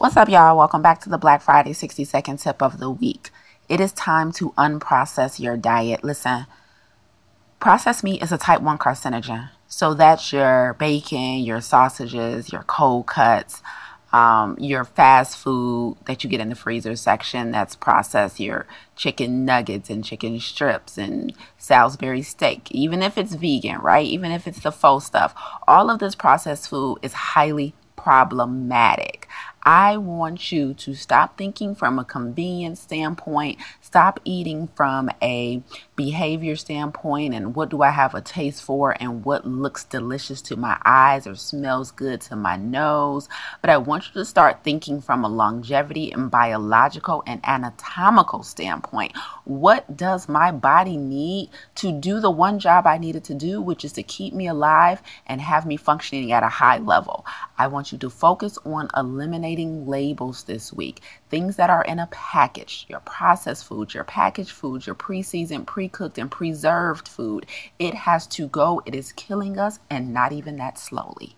What's up, y'all? Welcome back to the Black Friday 60 second tip of the week. It is time to unprocess your diet. Listen, processed meat is a type 1 carcinogen. So that's your bacon, your sausages, your cold cuts, um, your fast food that you get in the freezer section that's processed, your chicken nuggets and chicken strips and Salisbury steak, even if it's vegan, right? Even if it's the faux stuff, all of this processed food is highly problematic. I want you to stop thinking from a convenience standpoint, stop eating from a behavior standpoint, and what do I have a taste for, and what looks delicious to my eyes or smells good to my nose. But I want you to start thinking from a longevity and biological and anatomical standpoint. What does my body need to do the one job I needed to do, which is to keep me alive and have me functioning at a high level? I want you to focus on eliminating labels this week. Things that are in a package, your processed food, your packaged food, your pre seasoned, pre cooked, and preserved food. It has to go. It is killing us, and not even that slowly.